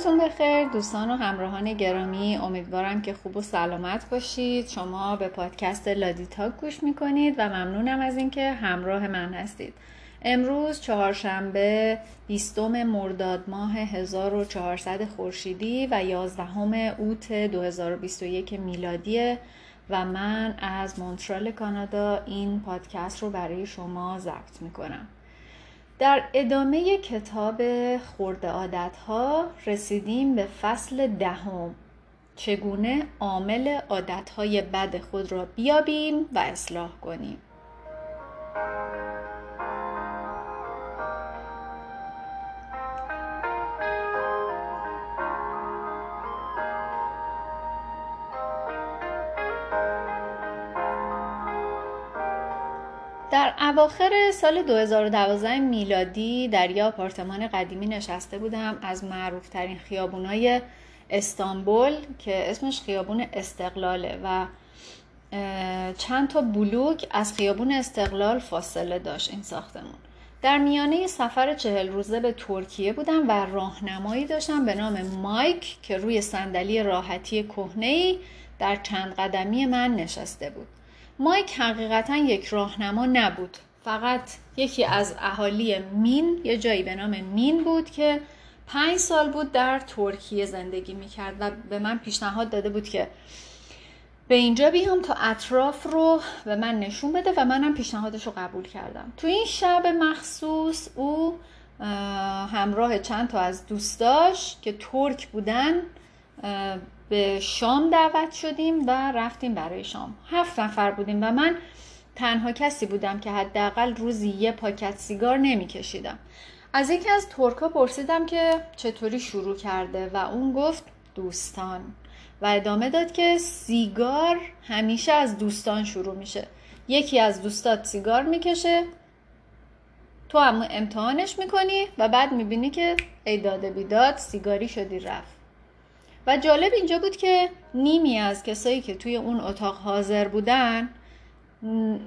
وقتتون بخیر دوستان و همراهان گرامی امیدوارم که خوب و سلامت باشید. شما به پادکست لادیتاک گوش می‌کنید و ممنونم از اینکه همراه من هستید. امروز چهارشنبه 20 مرداد ماه 1400 خورشیدی و 11 اوت 2021 میلادی و من از مونترال کانادا این پادکست رو برای شما ضبط می‌کنم. در ادامه کتاب خورده عادت ها رسیدیم به فصل دهم. چگونه عامل عادت های بد خود را بیابیم و اصلاح کنیم؟ در اواخر سال 2012 میلادی در یه آپارتمان قدیمی نشسته بودم از معروفترین خیابونای استانبول که اسمش خیابون استقلاله و چند تا بلوک از خیابون استقلال فاصله داشت این ساختمون. در میانه سفر چهل روزه به ترکیه بودم و راهنمایی داشتم به نام مایک که روی صندلی راحتی کهنه‌ای در چند قدمی من نشسته بود. مایک حقیقتا یک راهنما نبود. فقط یکی از اهالی مین یه جایی به نام مین بود که پنج سال بود در ترکیه زندگی می‌کرد و به من پیشنهاد داده بود که به اینجا بیام تا اطراف رو به من نشون بده و منم پیشنهادش رو قبول کردم. تو این شب مخصوص او همراه چند تا از دوستاش که ترک بودن به شام دعوت شدیم و رفتیم برای شام. هفت نفر بودیم و من تنها کسی بودم که حداقل روزی یه پاکت سیگار نمیکشیدم. از یکی از ترکا پرسیدم که چطوری شروع کرده و اون گفت دوستان. و ادامه داد که سیگار همیشه از دوستان شروع میشه. یکی از دوستات سیگار می‌کشه تو هم امتحانش می‌کنی و بعد می‌بینی که ای داده بیداد سیگاری شدی رفت. و جالب اینجا بود که نیمی از کسایی که توی اون اتاق حاضر بودن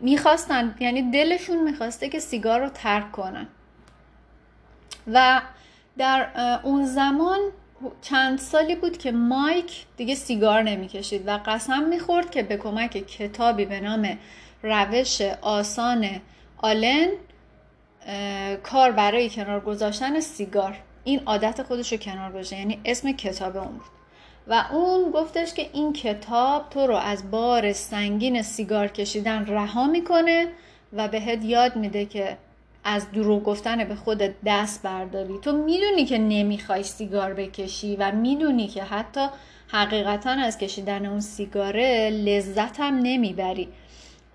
می‌خواستن یعنی دلشون می‌خواسته که سیگار رو ترک کنن. و در اون زمان چند سالی بود که مایک دیگه سیگار نمی‌کشید و قسم می‌خورد که به کمک کتابی به نام روش آسان آلن کار برای کنار گذاشتن سیگار. این عادت خودش رو کنار گذاشته یعنی اسم کتاب اون بود. و اون گفتش که این کتاب تو رو از بار سنگین سیگار کشیدن رها می‌کنه و بهت یاد میده که از دروغ گفتن به خودت دست برداری. تو می‌دونی که نمی‌خوای سیگار بکشی و می‌دونی که حتی حقیقتا از کشیدن اون سیگاره لذت هم نمی‌بری.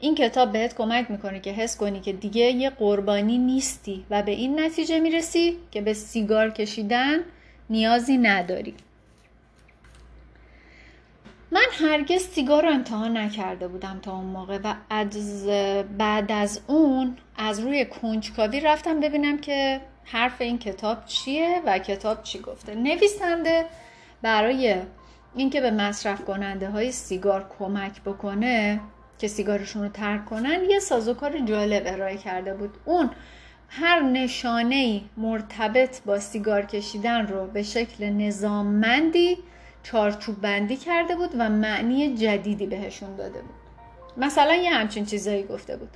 این کتاب بهت کمک می‌کنه که حس کنی که دیگه یه قربانی نیستی و به این نتیجه می‌رسی که به سیگار کشیدن نیازی نداری. من هرگز سیگار رو امتحان نکرده بودم تا اون موقع و از بعد از اون از روی کنجکاوی رفتم ببینم که حرف این کتاب چیه و کتاب چی گفته. نویسنده برای اینکه به مصرف کننده های سیگار کمک بکنه که سیگارشون رو ترک کنن یه سازوکار جالب ارائه کرده بود. اون هر نشانه مرتبط با سیگار کشیدن رو به شکل نظاممندی چارچوب بندی کرده بود و معنی جدیدی بهشون داده بود. مثلا یه همچین چیزایی گفته بود.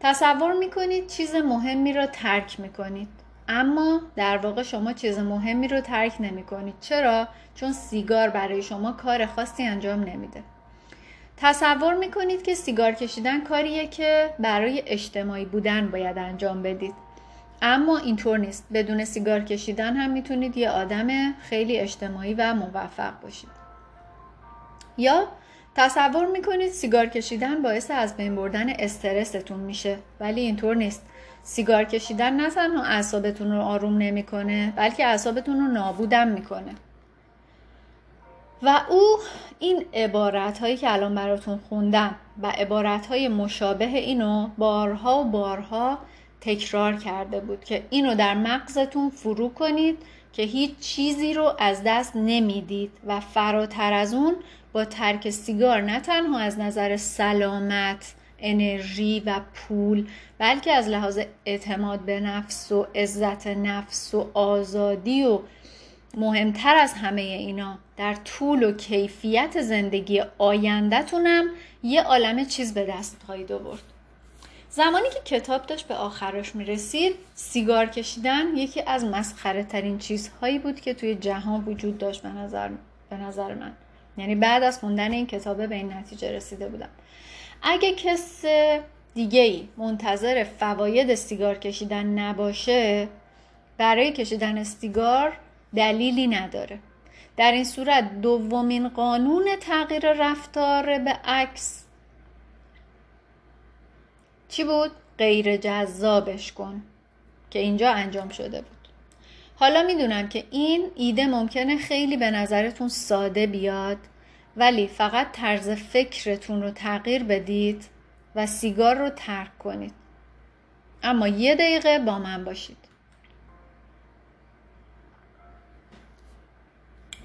تصور می‌کنید چیز مهمی رو ترک می‌کنید. اما در واقع شما چیز مهمی رو ترک نمی‌کنید. چرا؟ چون سیگار برای شما کار خاصی انجام نمیده. تصور می‌کنید که سیگار کشیدن کاریه که برای اجتماعی بودن باید انجام بدید. اما اینطور نیست. بدون سیگار کشیدن هم می‌تونید یه آدم خیلی اجتماعی و موفق باشید. یا تصور می‌کنید سیگار کشیدن باعث از بین بردن استرستون میشه. ولی اینطور نیست. سیگار کشیدن نه تنها اعصابتون رو آروم نمی‌کنه بلکه اعصابتون رو نابودم می‌کنه. و او این عبارت هایی که الان براتون خوندم و عبارت های مشابه اینو بارها و بارها تکرار کرده بود که اینو در مغزتون فرو کنید که هیچ چیزی رو از دست نمی‌دید و فراتر از اون با ترک سیگار نه تنها از نظر سلامت انرژی و پول بلکه از لحاظ اعتماد به نفس و عزت نفس و آزادی و مهمتر از همه اینا در طول و کیفیت زندگی آیندهتونم یه عالم چیز به دست خواهید آورد زمانی که کتاب داشت به آخرش می رسید سیگار کشیدن یکی از مسخره ترین چیزهایی بود که توی جهان وجود داشت به نظر, به نظر من. یعنی بعد از خوندن این کتابه به این نتیجه رسیده بودم. اگه کس دیگه ای منتظر فواید سیگار کشیدن نباشه برای کشیدن سیگار دلیلی نداره. در این صورت دومین قانون تغییر رفتار به عکس چی بود؟ غیر جذابش کن. که اینجا انجام شده بود. حالا می‌دونم که این ایده ممکنه خیلی به نظرتون ساده بیاد ولی فقط طرز فکرتون رو تغییر بدید و سیگار رو ترک کنید. اما یه دقیقه با من باشید.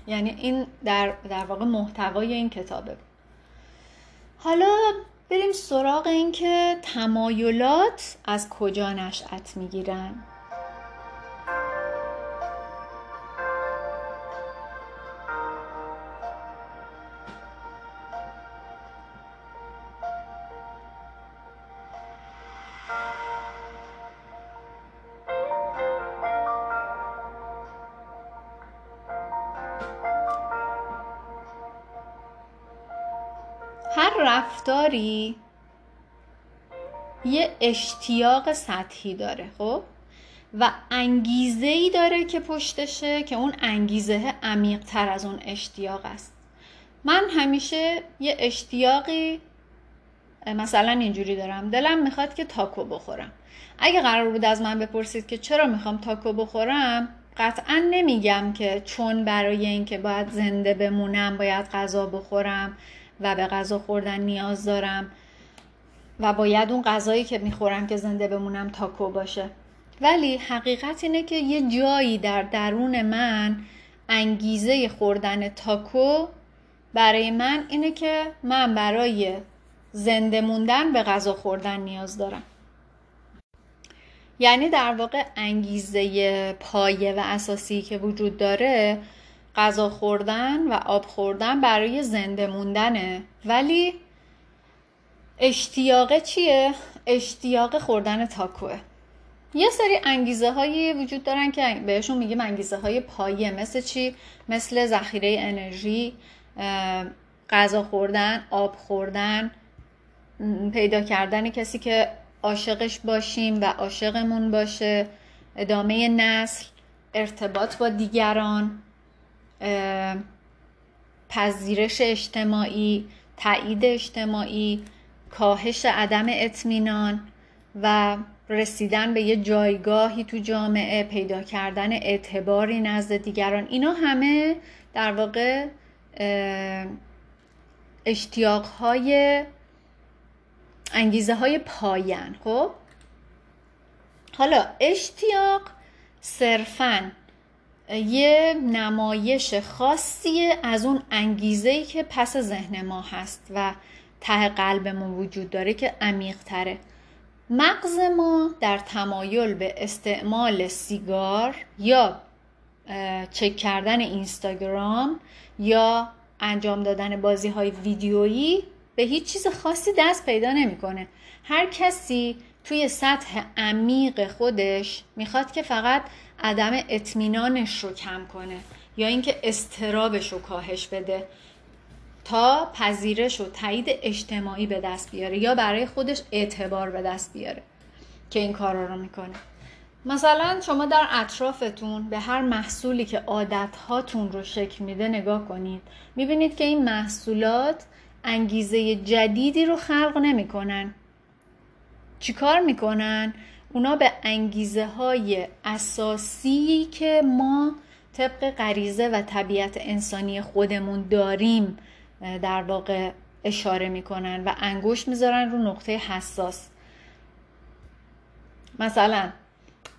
یعنی این در, در واقع محتوای این کتابه. حالا بریم سراغ این که تمایلات از کجا نشأت می‌گیرن. هر رفتاری یه اشتیاق سطحی داره خب؟ و انگیزه ای داره که پشتشه که اون انگیزه عمیق تر از اون اشتیاق است. من همیشه یه اشتیاقی مثلا اینجوری دارم دلم می‌خواد که تاکو بخورم. اگه قرار بود از من بپرسید که چرا می‌خوام تاکو بخورم قطعا نمیگم که چون برای اینکه باید زنده بمونم باید غذا بخورم. و به غذا خوردن نیاز دارم و باید اون غذایی که می‌خورم که زنده بمونم تاکو باشه. ولی حقیقت اینه که یه جایی در درون من انگیزه خوردن تاکو برای من اینه که من برای زنده موندن به غذا خوردن نیاز دارم. یعنی در واقع انگیزه پایه و اساسی که وجود داره غذا خوردن و آب خوردن برای زنده موندنه ولی اشتیاق چیه؟ اشتیاق خوردن تاکوه یه سری انگیزه هایی وجود دارن که بهشون میگیم انگیزه های پایه مثل چی؟ مثل ذخیره انرژی غذا خوردن آب خوردن پیدا کردن کسی که عاشقش باشیم و عاشقمون باشه ادامه نسل ارتباط با دیگران پذیرش اجتماعی تایید اجتماعی کاهش عدم اطمینان و رسیدن به یه جایگاهی تو جامعه پیدا کردن اعتباری نزد دیگران. اینا همه در واقع اشتیاق های انگیزه های پایان خب؟ حالا اشتیاق صرفاً یه نمایش خاصی از اون انگیزه که پس ذهن ما هست و ته قلبمون وجود داره که عمیق تره مغز ما در تمایل به استعمال سیگار یا چک کردن اینستاگرام یا انجام دادن بازی های ویدیویی به هیچ چیز خاصی دست پیدا نمی‌کنه. هر کسی توی سطح عمیق خودش می‌خواد که فقط عدم اطمینانش رو کم کنه یا اینکه استرابش رو کاهش بده تا پذیرش و تایید اجتماعی به دست بیاره یا برای خودش اعتبار به دست بیاره که این کارا رو می‌کنه. مثلا شما در اطرافتون به هر محصولی که عادت هاتون رو شکل میده نگاه کنید. می‌بینید که این محصولات انگیزه جدیدی رو خلق نمی‌کنن. چیکار می‌کنن؟ اونا به انگیزه های اساسی که ما طبق غریزه و طبیعت انسانی خودمون داریم در واقع اشاره می‌کنن و انگوش می‌ذارن رو نقطه حساس مثلا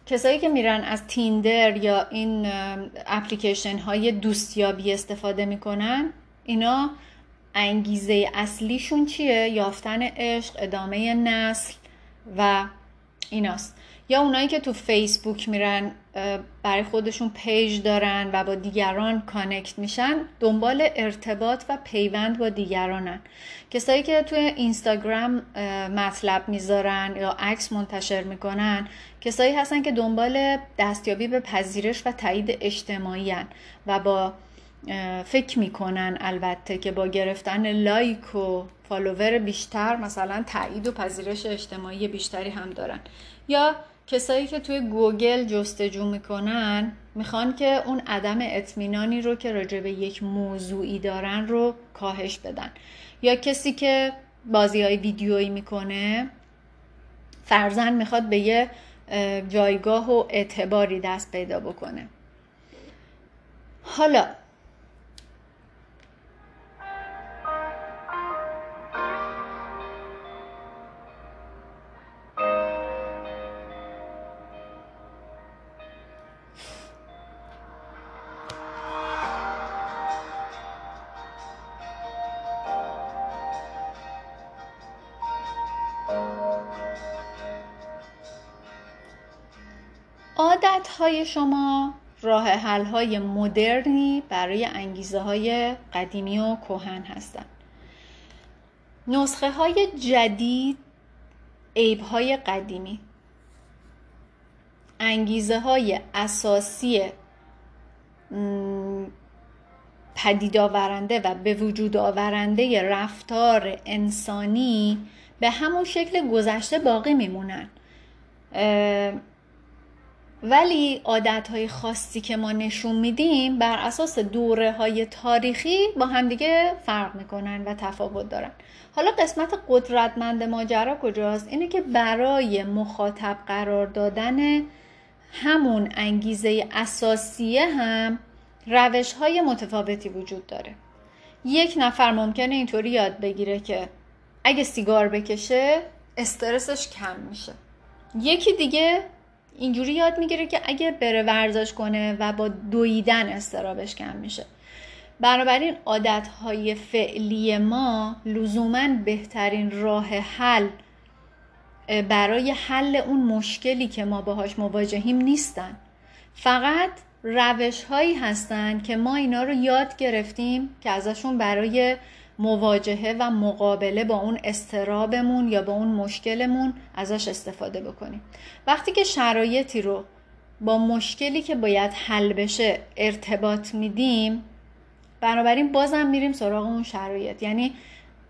کسایی که میرن از تیندر یا این اپلیکیشن های دوستیابی استفاده می‌کنن اینا انگیزه اصلیشون چیه؟ یافتن عشق، ادامه نسل و ایناست. یا اونایی که تو فیسبوک میرن برای خودشون page دارن و با دیگران connect میشن دنبال ارتباط و پیوند با دیگرانن. کسایی که توی اینستاگرام مطلب می‌ذارن یا عکس منتشر می‌کنن کسایی هستن که دنبال دستیابی به پذیرش و تایید اجتماعی و با فکر می‌کنن البته که با گرفتن لایک و فالوور بیشتر مثلا تایید و پذیرش اجتماعی بیشتری هم دارن. یا کسایی که توی گوگل جستجو می‌کنن می‌خوان که اون عدم اطمینانی رو که راجع به یک موضوعی دارن رو کاهش بدن. یا کسی که بازی های ویدیویی می‌کنه فرزن می‌خواد به یه جایگاه و اعتباری دست پیدا بکنه. حالا های شما راه حل های مدرنی برای انگیزه های قدیمی و کهن هستند. نسخه های جدید عیب های قدیمی انگیزه های اساسی پدید آورنده و به وجود آورنده رفتار انسانی به همون شکل گذشته باقی میمونن ولی عادت های خاصی که ما نشون میدیم بر اساس دوره های تاریخی با همدیگه فرق می‌کنن و تفاوت دارن. حالا قسمت قدرتمند ماجرا کجاست؟ اینه که برای مخاطب قرار دادن همون انگیزه اساسیه هم روش های متفاوتی وجود داره. یک نفر ممکنه اینطوری یاد بگیره که اگه سیگار بکشه استرسش کم میشه. یکی دیگه اینجوری یاد می‌گیره که اگه بره ورزش کنه و با دویدن استرابش کم میشه. بنابراین عادتهای فعلی ما لزوما بهترین راه حل برای حل اون مشکلی که ما باهاش مواجهیم نیستن. فقط روش هایی هستن که ما اینا رو یاد گرفتیم که ازشون برای مواجهه و مقابله با اون استرابمون یا با اون مشکلمون ازش استفاده بکنیم. وقتی که شرایطی رو با مشکلی که باید حل بشه ارتباط میدیم بنابراین بازم میریم سراغ اون شرایط. یعنی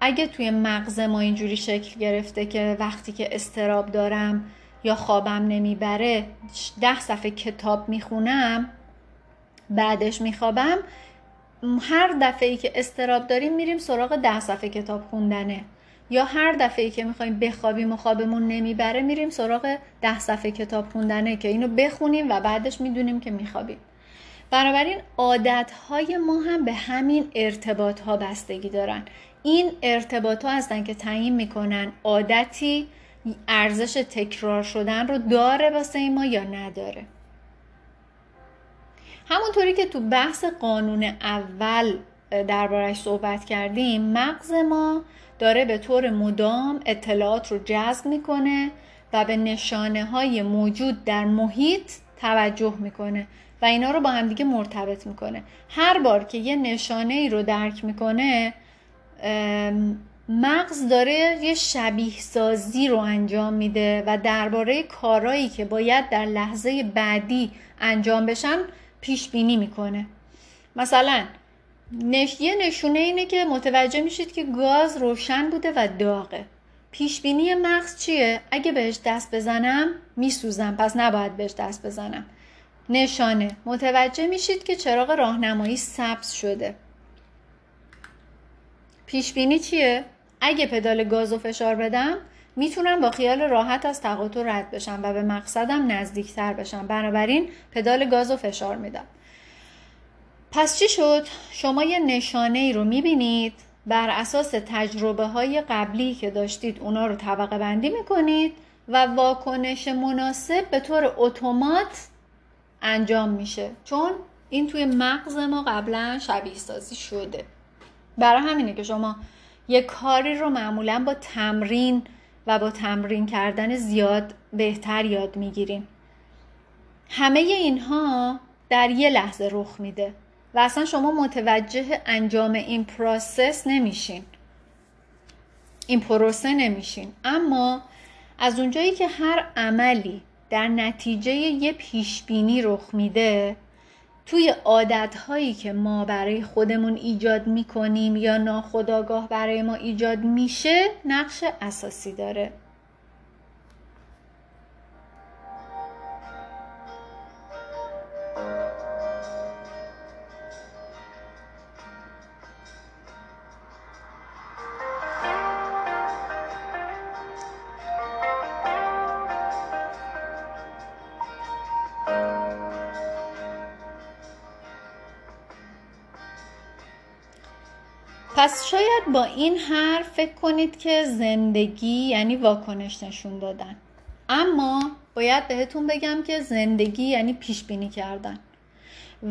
اگه توی مغز ما اینجوری شکل گرفته که وقتی که استراب دارم یا خوابم نمی‌بره ده صفحه کتاب می‌خونم بعدش میخوابم هر دفعه ای که استراب داریم میریم سراغ ده صفحه کتاب خوندنه. یا هر دفعه ای که می‌خوایم بخوابیم و خوابمون نمی‌بره میریم سراغ ده صفحه کتاب خوندنه که اینو بخونیم و بعدش می‌دونیم که میخوابیم. بنابراین عادت های ما هم به همین ارتباط ها بستگی دارن. این ارتباط ها هستن که تعیین می‌کنن عادتی ارزش تکرار شدن رو داره واسه ما یا نداره. همونطوری که تو بحث قانون اول دربارش صحبت کردیم مغز ما داره به طور مدام اطلاعات رو جذب می‌کنه و به نشانه های موجود در محیط توجه می‌کنه و اینا رو با همدیگه مرتبط می‌کنه. هر بار که یه نشانه ای رو درک می‌کنه مغز داره یه شبیه سازی رو انجام میده و درباره کارهایی که باید در لحظه بعدی انجام بشن پیش بینی می‌کنه. مثلا نش... یه نشونه اینه که متوجه میشید که گاز روشن بوده و داغه. پیش بینی مغز چیه؟ اگه بهش دست بزنم میسوزم. پس نباید بهش دست بزنم. نشانه. متوجه میشید که چراغ راهنمایی سبز شده. پیش بینی چیه؟ اگه پدال گاز فشار بدم می‌تونم با خیال راحت از تقاطع رد بشم و به مقصدم نزدیکتر بشم. بنابراین پدال گاز و فشار میدم. پس چی شد؟ شما یه نشانه ای رو می‌بینید. بر اساس تجربه های قبلی که داشتید اونا رو طبقه بندی می‌کنید و واکنش مناسب به طور اتومات انجام میشه. چون این توی مغز ما قبلا شبیه سازی شده. برای همینه که شما یه کاری رو معمولا با تمرین و با تمرین کردن زیاد بهتر یاد می‌گیریم. همه اینها در یه لحظه رخ میده و اصلا شما متوجه انجام این پروسس نمیشین. این پروسه نمیشین. اما از اونجایی که هر عملی در نتیجه یه پیشبینی رخ میده توی عادتهایی که ما برای خودمون ایجاد می‌کنیم یا ناخداگاه برای ما ایجاد میشه نقش اساسی داره. با این حرف فکر کنید که زندگی یعنی واکنش نشون دادن. اما باید بهتون بگم که زندگی یعنی پیش بینی کردن.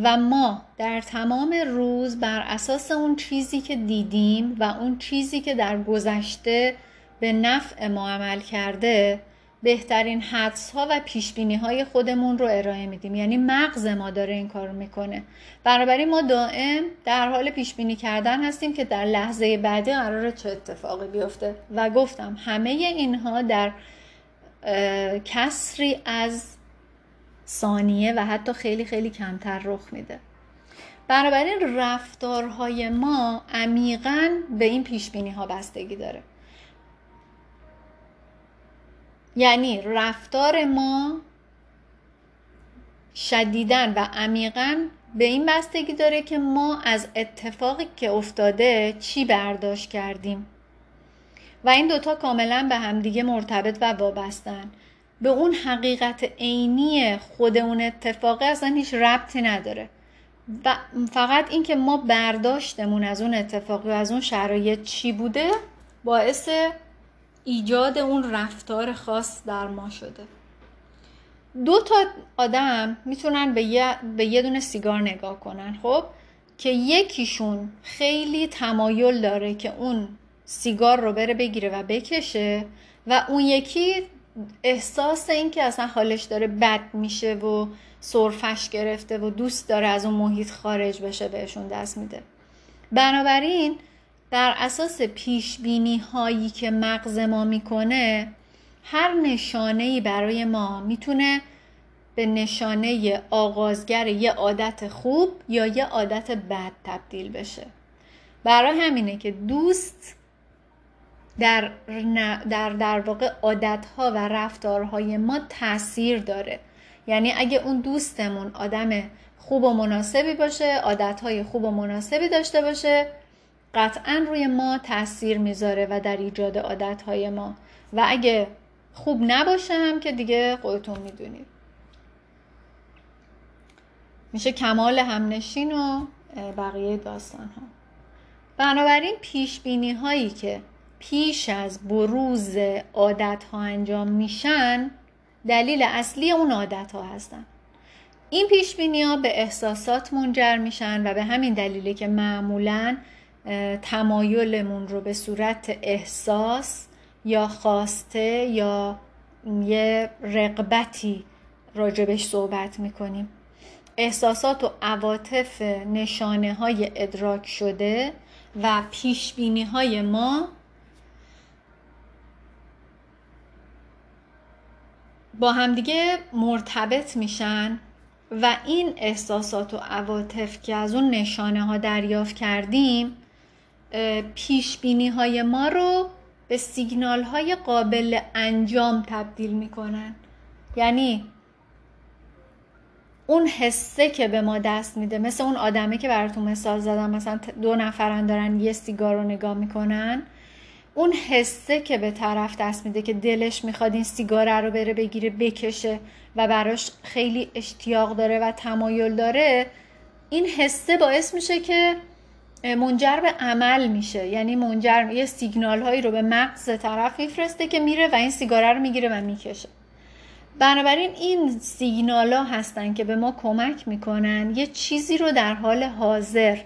و ما در تمام روز بر اساس اون چیزی که دیدیم و اون چیزی که در گذشته به نفع ما عمل کرده بهترین حدس ها و پیش بینی های خودمون رو ارائه میدیم. یعنی مغز ما داره این کار می‌کنه. بنابراین ما دائم در حال پیش بینی کردن هستیم که در لحظه بعدی قرار چه اتفاقی بیفته. و گفتم همه اینها در کسری از ثانیه و حتی خیلی خیلی کمتر رخ میده. بنابراین رفتارهای ما عمیقا به این پیش بینی ها بستگی داره. یعنی رفتار ما شدیدن و عمیقا به این بستگی داره که ما از اتفاقی که افتاده چی برداشت کردیم. و این دوتا کاملا به همدیگه مرتبط و وابستن. به اون حقیقت عینی خود اون اتفاقه اصلا هیچ ربطی نداره. و فقط اینکه ما برداشتمون از اون اتفاقی و از اون شرایط چی بوده باعث ایجاد اون رفتار خاص در ما شده. دو تا آدم می‌تونن به یه, به یه دونه سیگار نگاه کنن خب؟ که یکیشون خیلی تمایل داره که اون سیگار رو بره بگیره و بکشه و اون یکی احساس این که اصلا حالش داره بد میشه و سرفش گرفته و دوست داره از اون محیط خارج بشه بهشون دست میده. بنابراین بر اساس پیش بینی هایی که مغز ما می‌کنه هر نشانه برای ما می‌تونه به نشانه آغازگر یه عادت خوب یا یه عادت بد تبدیل بشه. برای همینه که دوست در, در, در واقع عادت ها و رفتارهای ما تاثیر داره. یعنی اگه اون دوستمون آدم خوب و مناسبی باشه عادت های خوب و مناسبی داشته باشه قطعا روی ما تاثیر می‌ذاره و در ایجاد عادتهای ما. و اگه خوب نباشه هم که دیگه خودتون می‌دونید میشه کمال همنشین و بقیه داستان ها بنابراین پیش بینی هایی که پیش از بروز عادت ها انجام میشن دلیل اصلی اون عادت ها هستن. این پیش بینی ها به احساسات منجر میشن و به همین دلیله که معمولاً تمایلمون رو به صورت احساس یا خواسته یا یه رقبتی راجبش صحبت می‌کنیم. احساسات و عواطف نشانه های ادراک شده و پیش بینی های ما با همدیگه مرتبط میشن و این احساسات و عواطف که از اون نشانه ها دریافت کردیم پیش بینی های ما رو به سیگنال های قابل انجام تبدیل می‌کنن. یعنی اون حسه که به ما دست میده مثل اون آدمه که براتون مثال زدم مثلا دو نفرن دارن یه سیگار رو نگاه می‌کنن. اون حسه که به طرف دست میده که دلش می‌خواد این سیگار رو بره بگیره بکشه و براش خیلی اشتیاق داره و تمایل داره این حسه باعث میشه که منجر به عمل میشه. یعنی منجر یه سیگنال هایی رو به مغز طرف میفرسته که میره و این سیگاره رو می‌گیره و می‌کشه. بنابراین این سیگنال ها هستن که به ما کمک می‌کنن. یه چیزی رو در حال حاضر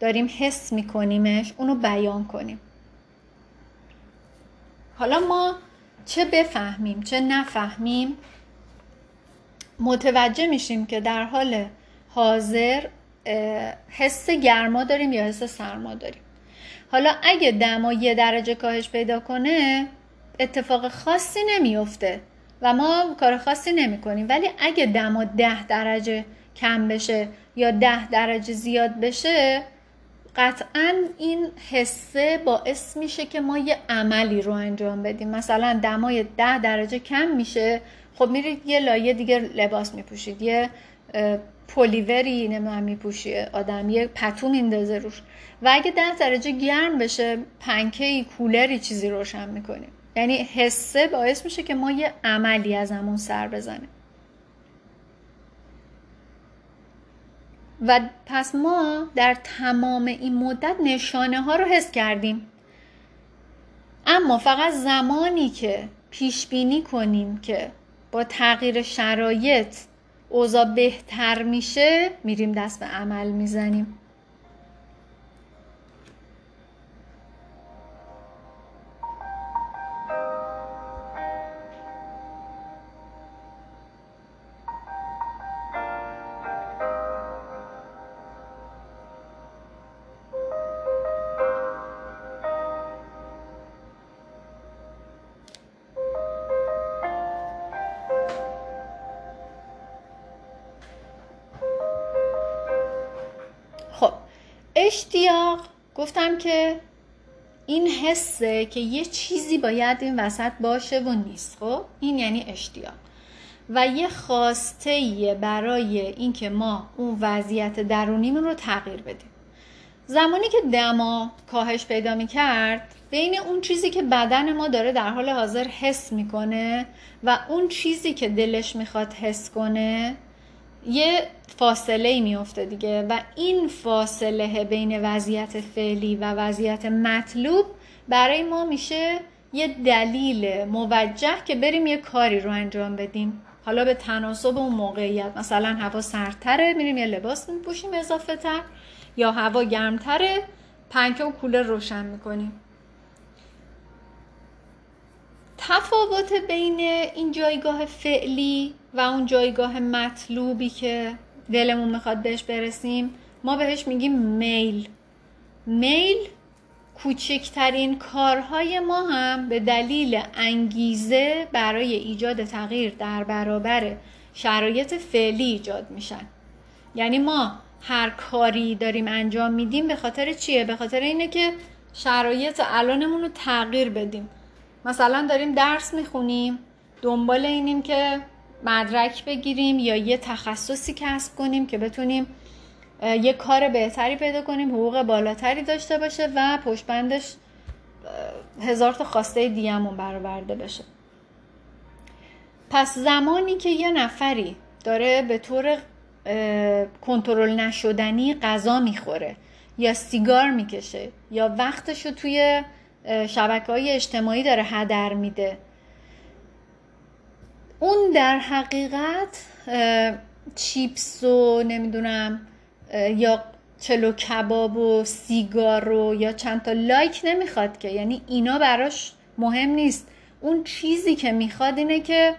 داریم حس میکنیمش اونو بیان کنیم. حالا ما چه بفهمیم چه نفهمیم؟ متوجه میشیم که در حال حاضر حس گرما داریم یا حس سرما داریم. حالا اگه دما یه درجه کاهش پیدا کنه اتفاق خاصی نمیفته و ما کار خاصی نمی کنیم ولی اگه دما ده درجه کم بشه یا ده درجه زیاد بشه قطعا این حسه باعث میشه که ما یه عملی رو انجام بدیم. مثلا دمای ده درجه کم میشه خب میرید یه لایه دیگه لباس میپوشید یه پلیوری نمی‌دونم میپوشی آدم یه پتو میندازه روش. و اگه ده درجه گرم بشه پنکه کولری چیزی روشن می‌کنیم یعنی حسه باعث میشه که ما یه عملی از همون سر بزنیم. و پس ما در تمام این مدت نشانه ها رو حس کردیم. اما فقط زمانی که پیش بینی کنیم که با تغییر شرایط اوضاع بهتر میشه میریم دست به عمل می‌زنیم. حسه که یه چیزی باید این وسط باشه و نیست خب؟ این یعنی اشتیاق. و یه خواسته برای اینکه ما اون وضعیت درونیمون رو تغییر بدیم. زمانی که دما کاهش پیدا می کرد بین اون چیزی که بدن ما داره در حال حاضر حس می‌کنه و اون چیزی که دلش می‌خواد حس کنه یه فاصله ای میفته دیگه. و این فاصله بین وضعیت فعلی و وضعیت مطلوب برای ما میشه یه دلیل موجه که بریم یه کاری رو انجام بدیم. حالا به تناسب اون موقعیت مثلا هوا سردتره میریم یه لباس میپوشیم اضافه تر یا هوا گرمتره پنکه و کولر روشن می‌کنیم. تفاوت بین این جایگاه فعلی و اون جایگاه مطلوبی که دلمون می‌خواد بهش برسیم ما بهش میگیم میل. میل کوچکترین کارهای ما هم به دلیل انگیزه برای ایجاد تغییر در برابر شرایط فعلی ایجاد میشن یعنی ما هر کاری داریم انجام میدیم به خاطر چیه؟ به خاطر اینه که شرایط الانمون رو تغییر بدیم مثلا داریم درس می‌خونیم دنبال اینیم که مدرک بگیریم یا یه تخصصی کسب کنیم که بتونیم یه کار بهتری پیدا کنیم حقوق بالاتری داشته باشه و پشتبندش هزار تا خواسته دیگهمون برآورده بشه. پس زمانی که یه نفری داره به طور کنترل نشدنی غذا می‌خوره یا سیگار می‌کشه یا وقتشو توی شبکه های اجتماعی داره هدر میده اون در حقیقت چیپس و نمی‌دونم یا چلو کباب و سیگار رو یا چند تا لایک نمی‌خواد که. یعنی اینا براش مهم نیست. اون چیزی که می‌خواد اینه که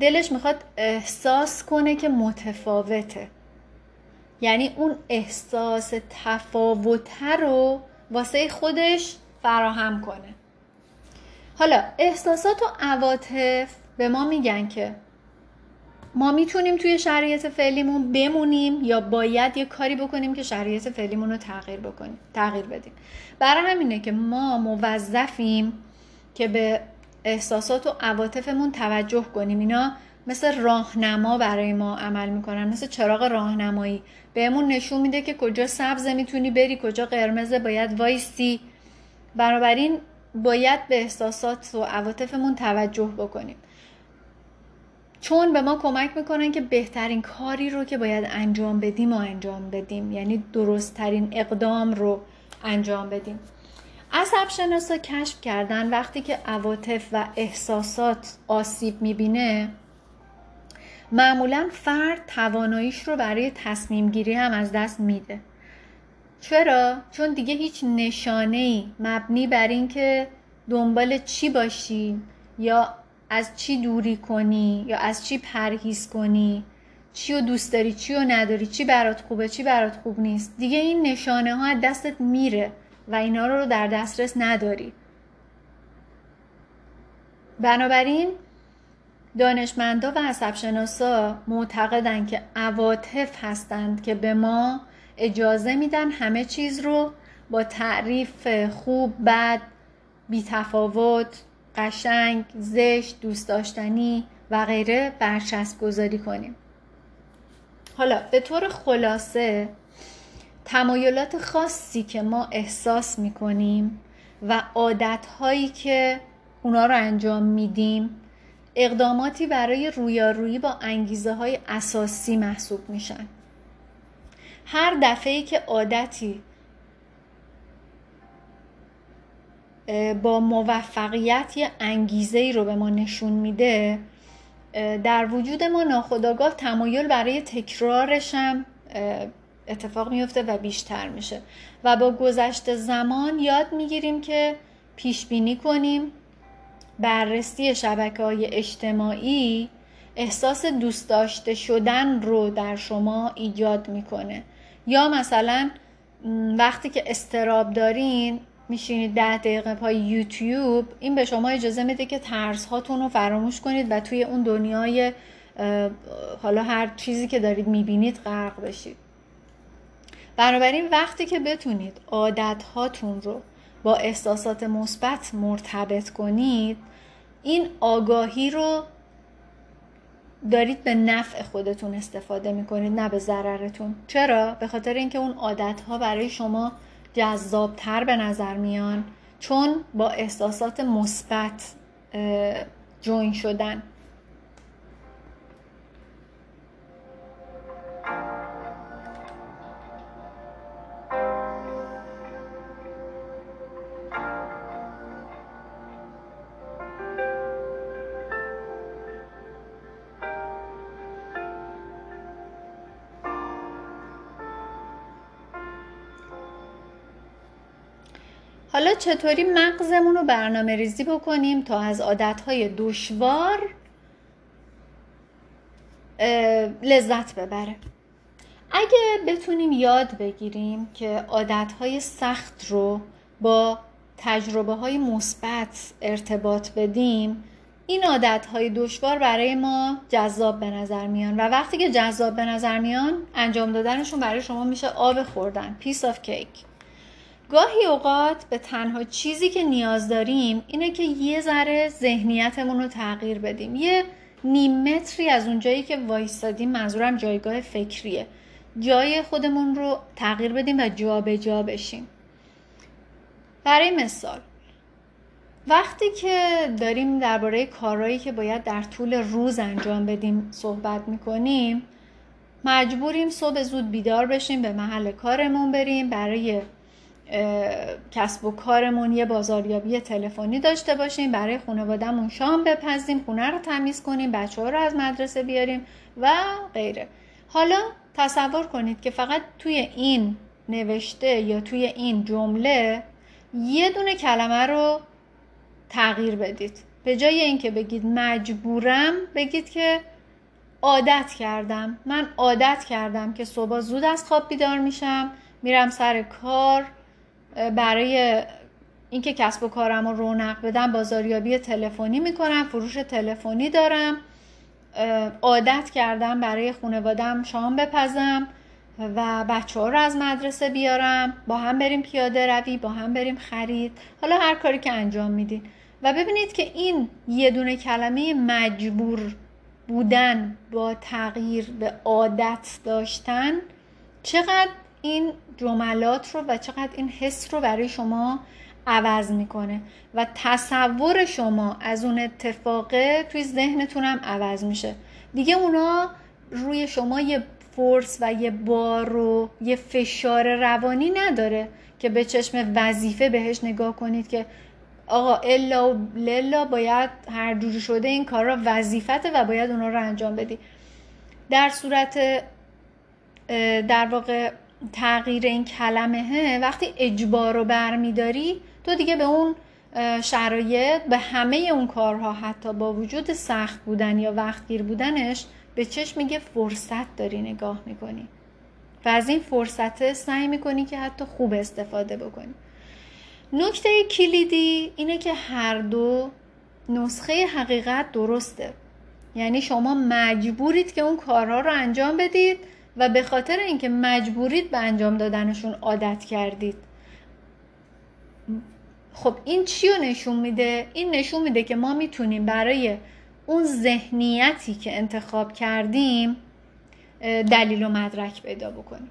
دلش می‌خواد احساس کنه که متفاوته. یعنی اون احساس تفاوته رو واسه خودش فراهم کنه. حالا احساسات و عواطف به ما میگن که ما می‌تونیم توی شرایط فعلیمون بمونیم یا باید یه کاری بکنیم که شرایط فعلیمون رو تغییر بکنیم تغییر بدیم. برای همینه که ما موظفیم که به احساسات و عواطفمون توجه کنیم. اینا مثل راهنما برای ما عمل می‌کنن مثل چراغ راهنمایی. بهمون نشون میده که کجا سبز می‌تونی بری کجا قرمزه باید وایسی بنابراین باید به احساسات و عواطفمون توجه بکنیم. چون به ما کمک می‌کنن که بهترین کاری رو که باید انجام بدیم و انجام بدیم. یعنی درستترین اقدام رو انجام بدیم. عصب شناسا کشف کردن وقتی که عواطف و احساسات آسیب می‌بینه معمولا فرد تواناییش رو برای تصمیم گیری هم از دست میده. چرا؟ چون دیگه هیچ نشانه ای مبنی بر اینکه دنبال چی باشی یا از چی دوری کنی یا از چی پرهیز کنی؟ چی رو دوست داری چی رو نداری؟ چی برات خوبه چی برات خوب نیست؟ دیگه این نشانه ها از دستت میره و اینا رو در دسترس نداری. بنابراین دانشمندا و عصبشناسا معتقدند که عواطف هستند که به ما اجازه میدن همه چیز رو با تعریف خوب بد بیتفاوت قشنگ زشت دوست داشتنی و غیره برچسب گذاری کنیم. حالا به طور خلاصه تمایلات خاصی که ما احساس می‌کنیم و عادتهایی که اونا رو انجام میدیم اقداماتی برای رویارویی با انگیزه های اساسی محسوب میشن. هر دفعه که عادتی با موفقیت یه انگیزه ای رو به ما نشون میده. در وجود ما ناخداگاه تمایل برای تکرارش هم اتفاق میفته و بیشتر میشه. و با گذشت زمان یاد می‌گیریم که پیش بینی کنیم. بررسی شبکه های اجتماعی احساس دوست داشته شدن رو در شما ایجاد می‌کنه. یا مثلا وقتی که استراب دارین میشینید ده دقیقه پای یوتیوب این به شما اجازه میده که ترس هاتون رو فراموش کنید و توی اون دنیای حالا هر چیزی که دارید می‌بینید غرق بشید. بنابراین وقتی که بتونید عادت هاتون رو با احساسات مثبت مرتبط کنید این آگاهی رو دارید به نفع خودتون استفاده می‌کنید نه به ضررتون. چرا؟ به خاطر اینکه اون عادت ها برای شما جذابتر به نظر میان چون با احساسات مثبت جوین شدن. حالا چطوری مغزمون رو برنامه ریزی بکنیم تا از عادتهای دشوار لذت ببره؟ اگه بتونیم یاد بگیریم که عادتهای سخت رو با تجربه های مثبت ارتباط بدیم این عادت های دشوار برای ما جذاب به نظر میان. و وقتی که جذاب به نظر میان انجام دادنشون برای شما میشه آب خوردن piece of cake گاهی اوقات به تنها چیزی که نیاز داریم اینه که یه ذره ذهنیتمون رو تغییر بدیم. یه نیم متری از اونجایی که وایستادیم منظورم جایگاه فکریه. جای خودمون رو تغییر بدیم و جابجا جا بشیم. برای مثال وقتی که داریم درباره کارهایی که باید در طول روز انجام بدیم صحبت می‌کنیم مجبوریم صبح زود بیدار بشیم به محل کارمون بریم برای کسب و کارمون یه بازاریابی تلفنی داشته باشیم برای خانوادهمون شام بپزیم خونه رو تمیز کنیم بچه ها رو از مدرسه بیاریم و غیره. حالا تصور کنید که فقط توی این نوشته یا توی این جمله یه دونه کلمه رو تغییر بدید. به جای اینکه بگید مجبورم بگید که عادت کردم. من عادت کردم که صبح زود از خواب بیدار میشم میرم سر کار برای اینکه کسب و کارم رو رونق بدم بازاریابی تلفنی می‌کنم فروش تلفنی دارم عادت کردم برای خانوادم شام بپزم و بچه ها رو از مدرسه بیارم با هم بریم پیاده روی با هم بریم خرید. حالا هر کاری که انجام میدین. و ببینید که این یه دونه کلمه مجبور بودن با تغییر به عادت داشتن چقدر این جملات رو و چقدر این حس رو برای شما عوض می‌کنه و تصور شما از اون اتفاقه توی ذهنتون هم عوض میشه. دیگه اونا روی شما یه فرس و یه بار و یه فشار روانی نداره که به چشم وظیفه بهش نگاه کنید که آقا الا و للا باید هر جوری شده این کار را وظیفته و باید اونا رو انجام بدی. در صورت در واقع تغییر این کلمه وقتی اجبار رو برمیداری تو دیگه به اون شرایط به همه اون کارها حتی با وجود سخت بودن یا وقتگیر بودنش به چشم میگه فرصت داری نگاه می‌کنی. و از این فرصت سعی می‌کنی که حتی خوب استفاده بکنی. نکته کلیدی اینه که هر دو نسخه حقیقت درسته. یعنی شما مجبورید که اون کارها رو انجام بدید و به خاطر اینکه مجبورید به انجام دادنشون عادت کردید خب این چی رو نشون میده؟ این نشون میده که ما می‌تونیم برای اون ذهنیتی که انتخاب کردیم دلیل و مدرک پیدا بکنیم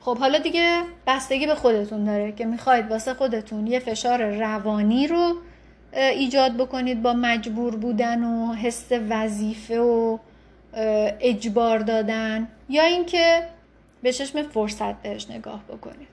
خب حالا دیگه بستگی به خودتون داره که می‌خواید واسه خودتون یه فشار روانی رو ایجاد بکنید با مجبور بودن و حس وظیفه و اجبار دادن یا اینکه به چشم فرصت بهش نگاه بکنید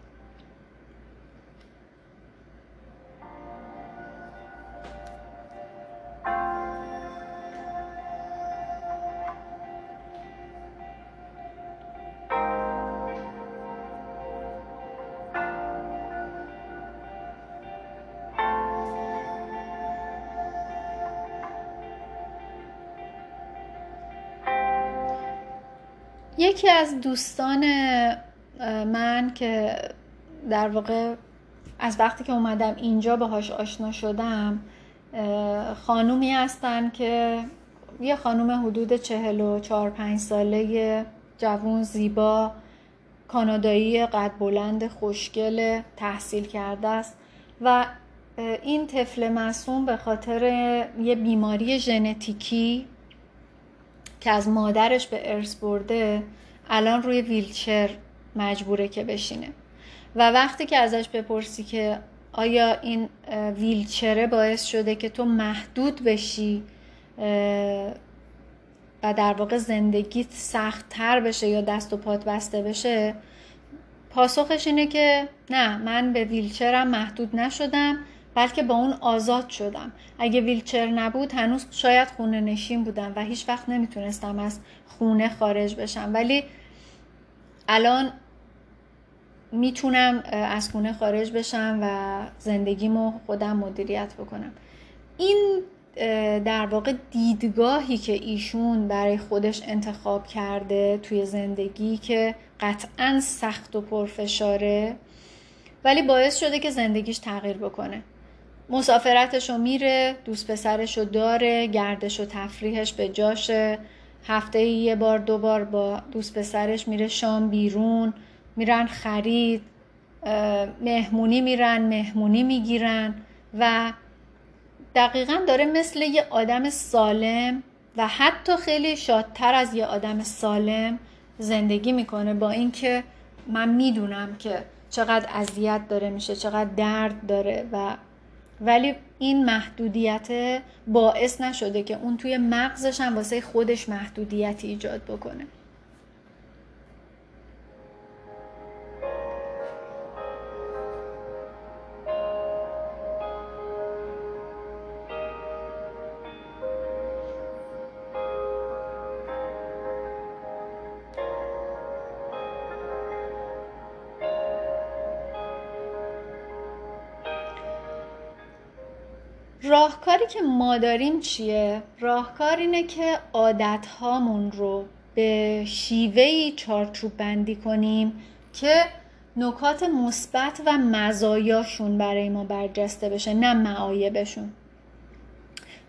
از دوستان من که در واقع از وقتی که اومدم اینجا باهاش آشنا شدم خانومی هستن که یه خانوم حدود چهل و چهار پنج ساله جوون زیبا کانادایی قد بلند خوشگل تحصیل کرده است. و این طفل معصوم به خاطر یه بیماری ژنتیکی که از مادرش به ارث برده الان روی ویلچر مجبوره که بشینه. و وقتی که ازش بپرسی که آیا این ویلچره باعث شده که تو محدود بشی و در واقع زندگیت سخت تر بشه یا دست و پات بسته بشه پاسخش اینه که نه من به ویلچرم محدود نشدم بلکه با اون آزاد شدم. اگه ویلچر نبود هنوز شاید خونه نشین بودم و هیچ وقت نمی‌تونستم از خونه خارج بشم. ولی الان می‌تونم از خونه خارج بشم و زندگیمو خودم مدیریت بکنم. این در واقع دیدگاهی که ایشون برای خودش انتخاب کرده توی زندگی که قطعا سخت و پرفشاره ولی باعث شده که زندگیش تغییر بکنه. مسافرتش میره دوست پسرش داره گردش و تفریحش به جاشه. هفته یه بار دو بار با دوست پسرش میره شام بیرون میرن خرید مهمونی میرن مهمونی می‌گیرن و دقیقا داره مثل یه آدم سالم و حتی خیلی شادتر از یه آدم سالم زندگی می‌کنه با اینکه من می‌دونم که چقدر اذیت داره میشه چقدر درد داره و ولی این محدودیت باعث نشده که اون توی مغزش هم واسه خودش محدودیتی ایجاد بکنه. راهکاری که ما داریم چیه؟ راهکار اینه که عادت هامون رو به شیوهی چارچوب بندی کنیم که نکات مثبت و مزایاشون برای ما برجسته بشه نه معایبشون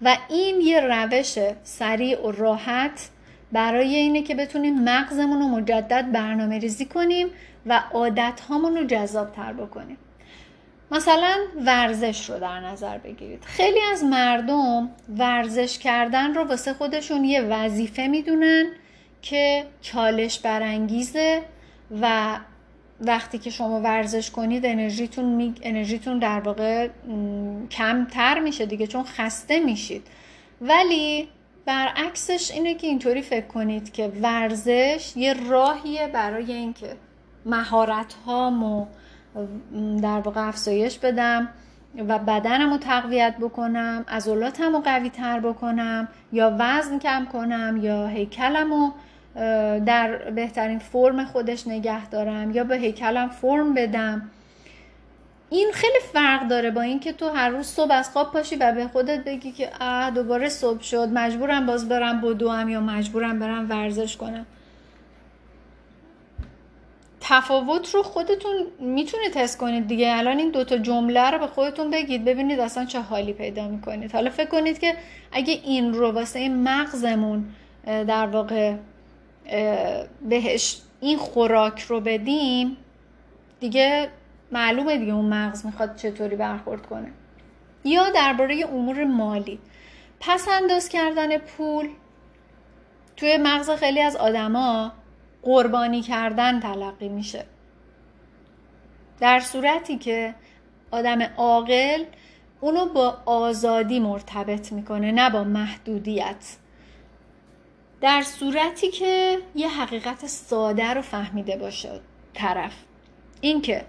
و این یه روش سریع و راحت برای اینه که بتونیم مغزمون رو مجدد برنامه ریزی کنیم و عادت هامون رو جذاب تر بکنیم مثلا ورزش رو در نظر بگیرید. خیلی از مردم ورزش کردن رو واسه خودشون یه وظیفه می‌دونن که چالش برانگیزه و وقتی که شما ورزش کنید انرژیتون, می... انرژیتون در واقع کمتر میشه دیگه چون خسته میشید. ولی برعکسش اینه که اینطوری فکر کنید که ورزش یه راهیه برای اینکه مهارت هامو در واقع افزایش بدم و بدنم رو تقویت بکنم عضلاتم رو قوی تر بکنم یا وزن کم کنم یا هیکلم رو در بهترین فرم خودش نگه دارم یا به هیکلم فرم بدم. این خیلی فرق داره با اینکه تو هر روز صبح از خواب پاشی و به خودت بگی که اه دوباره صبح شد مجبورم باز برم بدوم یا مجبورم برم ورزش کنم. تفاوت رو خودتون می‌تونید تست کنید دیگه. الان این دوتا جمله رو به خودتون بگید ببینید اصلا چه حالی پیدا می‌کنید. حالا فکر کنید که اگه این رو واسه مغزمون در واقع بهش این خوراک رو بدیم دیگه معلومه دیگه اون مغز می‌خواد چطوری برخورد کنه. یا درباره امور مالی. پس انداز کردن پول توی مغز خیلی از آدما قربانی کردن تلقی میشه. در صورتی که آدم عاقل اونو با آزادی مرتبط می‌کنه نه با محدودیت. در صورتی که یه حقیقت ساده رو فهمیده باشه طرف. اینکه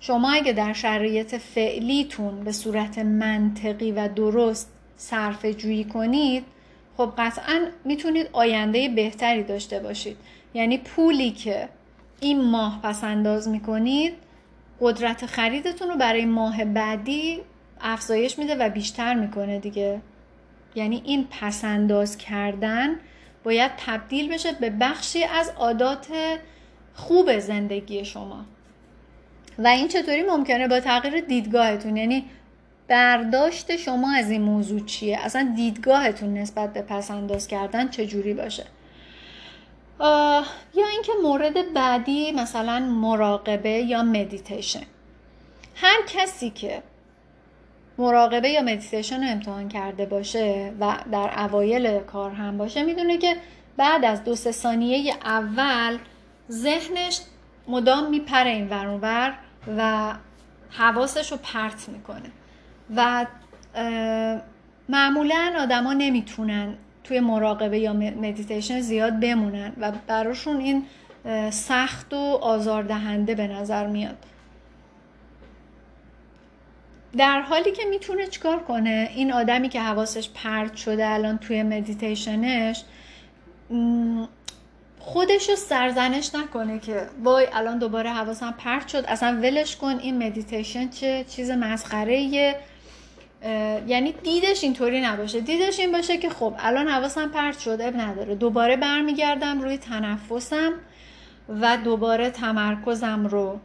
شما اگه در شرایط فعلیتون به صورت منطقی و درست صرف جویی کنید خب قطعا می‌تونید آینده بهتری داشته باشید. یعنی پولی که این ماه پس انداز می‌کنید قدرت خریدتون رو برای ماه بعدی افزایش میده و بیشتر می‌کنه دیگه. یعنی این پسنداز کردن باید تبدیل بشه به بخشی از عادات خوب زندگی شما. و این چطوری ممکنه؟ با تغییر دیدگاهتون. یعنی برداشت شما از این موضوع چیه؟ اصلا دیدگاهتون نسبت به پس‌انداز کردن چجوری باشه؟ یا اینکه مورد بعدی مثلا مراقبه یا مدیتیشن هر کسی که مراقبه یا مدیتیشن رو امتحان کرده باشه و در اوایل کار هم باشه می‌دونه که بعد از دو سه ثانیه اول ذهنش مدام میپره این ور و حواسش رو پرت می‌کنه. و معمولا آدما نمی‌تونن توی مراقبه یا مدیتیشن زیاد بمونن و براشون این سخت و آزاردهنده به نظر میاد. در حالی که می‌تونه چیکار کنه؟ این آدمی که حواسش پرت شده الان توی مدیتیشنش خودش رو سرزنش نکنه که وای الان دوباره حواسم پرت شد اصلا ولش کن این مدیتیشن چه چیز مسخره یعنی دیدش اینطوری نباشه. دیدش این باشه که خب الان حواسم پرت شد اب نداره. دوباره برمیگردم روی تنفسم و دوباره تمرکزم رو